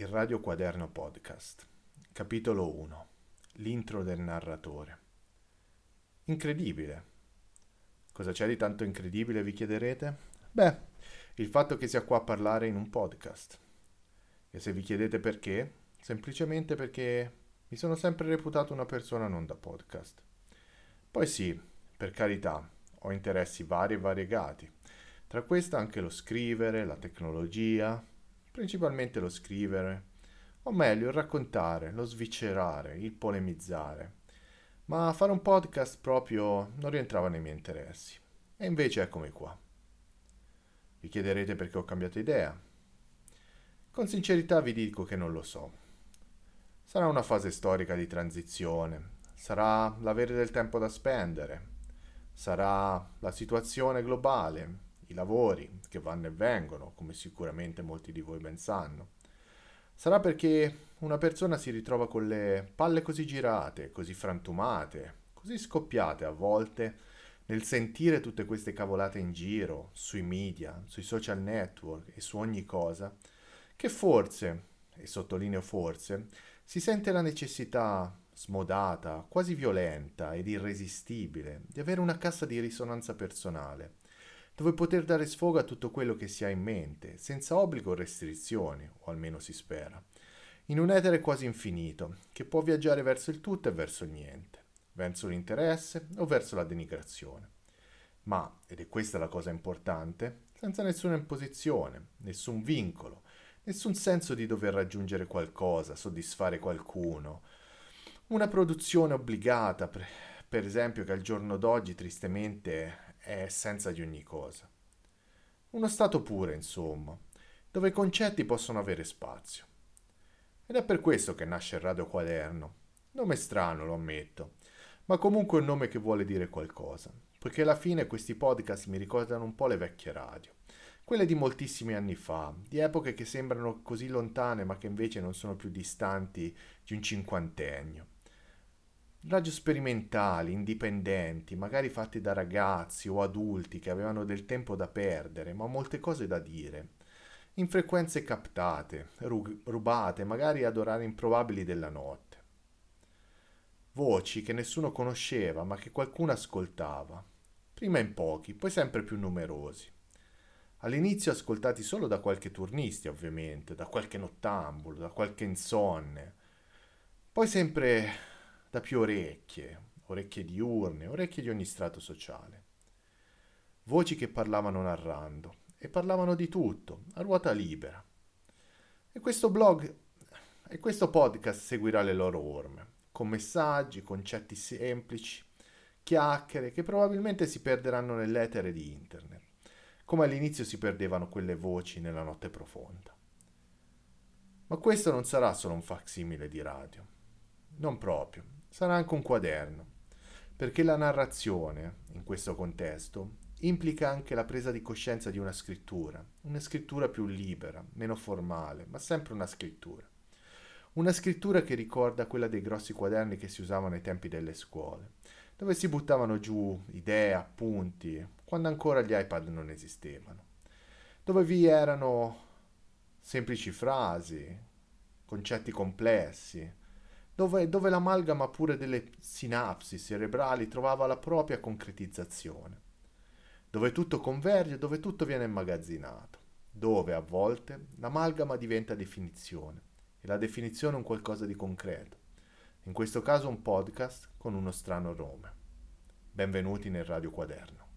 Il Radio Quaderno Podcast, capitolo 1. L'intro del narratore. Incredibile. Cosa c'è di tanto incredibile, vi chiederete? Beh, il fatto che sia qua a parlare in un podcast. E se vi chiedete perché, semplicemente perché mi sono sempre reputato una persona non da podcast. Poi sì, per carità, ho interessi vari e variegati. Tra questi anche lo scrivere, la tecnologia, principalmente lo scrivere, o meglio il raccontare, lo sviscerare, il polemizzare. Ma fare un podcast proprio non rientrava nei miei interessi. E invece eccomi qua. Vi chiederete perché ho cambiato idea. Con sincerità vi dico che non lo so. Sarà una fase storica di transizione, sarà l'avere del tempo da spendere, sarà la situazione globale, i lavori che vanno e vengono, come sicuramente molti di voi ben sanno. Sarà perché una persona si ritrova con le palle così girate, così frantumate, così scoppiate a volte nel sentire tutte queste cavolate in giro, sui media, sui social network e su ogni cosa, che forse, e sottolineo forse, si sente la necessità smodata, quasi violenta ed irresistibile di avere una cassa di risonanza personale, dove poter dare sfogo a tutto quello che si ha in mente, senza obbligo o restrizioni, o almeno si spera, in un etere quasi infinito, che può viaggiare verso il tutto e verso il niente, verso l'interesse o verso la denigrazione. Ma, ed è questa la cosa importante, senza nessuna imposizione, nessun vincolo, nessun senso di dover raggiungere qualcosa, soddisfare qualcuno. Una produzione obbligata, per, esempio, che al giorno d'oggi tristemente è essenza di ogni cosa. Uno stato pure, insomma, dove i concetti possono avere spazio. Ed è per questo che nasce il Radio Quaderno. Nome strano, lo ammetto, ma comunque un nome che vuole dire qualcosa, poiché alla fine questi podcast mi ricordano un po' le vecchie radio, quelle di moltissimi anni fa, di epoche che sembrano così lontane ma che invece non sono più distanti di un cinquantennio radio sperimentali, indipendenti, magari fatti da ragazzi o adulti che avevano del tempo da perdere, ma molte cose da dire, in frequenze captate, rubate, magari ad orari improbabili della notte. Voci che nessuno conosceva, ma che qualcuno ascoltava, prima in pochi, poi sempre più numerosi. All'inizio ascoltati solo da qualche turnisti, ovviamente, da qualche nottambulo, da qualche insonne. Poi sempre da più orecchie, orecchie diurne, orecchie di ogni strato sociale. Voci che parlavano narrando e parlavano di tutto, a ruota libera. E questo blog e questo podcast seguirà le loro orme, con messaggi, concetti semplici, chiacchiere che probabilmente si perderanno nell'etere di internet, come all'inizio si perdevano quelle voci nella notte profonda. Ma questo non sarà solo un facsimile di radio. Non proprio sarà anche un quaderno, perché la narrazione, in questo contesto, implica anche la presa di coscienza di una scrittura, una scrittura più libera, meno formale, ma sempre una scrittura. Una scrittura che ricorda quella dei grossi quaderni che si usavano ai tempi delle scuole, dove si buttavano giù idee, appunti, quando ancora gli iPad non esistevano, dove vi erano semplici frasi, concetti complessi, dove, dove l'amalgama pure delle sinapsi cerebrali trovava la propria concretizzazione, dove tutto converge, dove tutto viene immagazzinato, dove a volte l'amalgama diventa definizione e la definizione un qualcosa di concreto, in questo caso un podcast con uno strano nome. Benvenuti nel Radio Quaderno.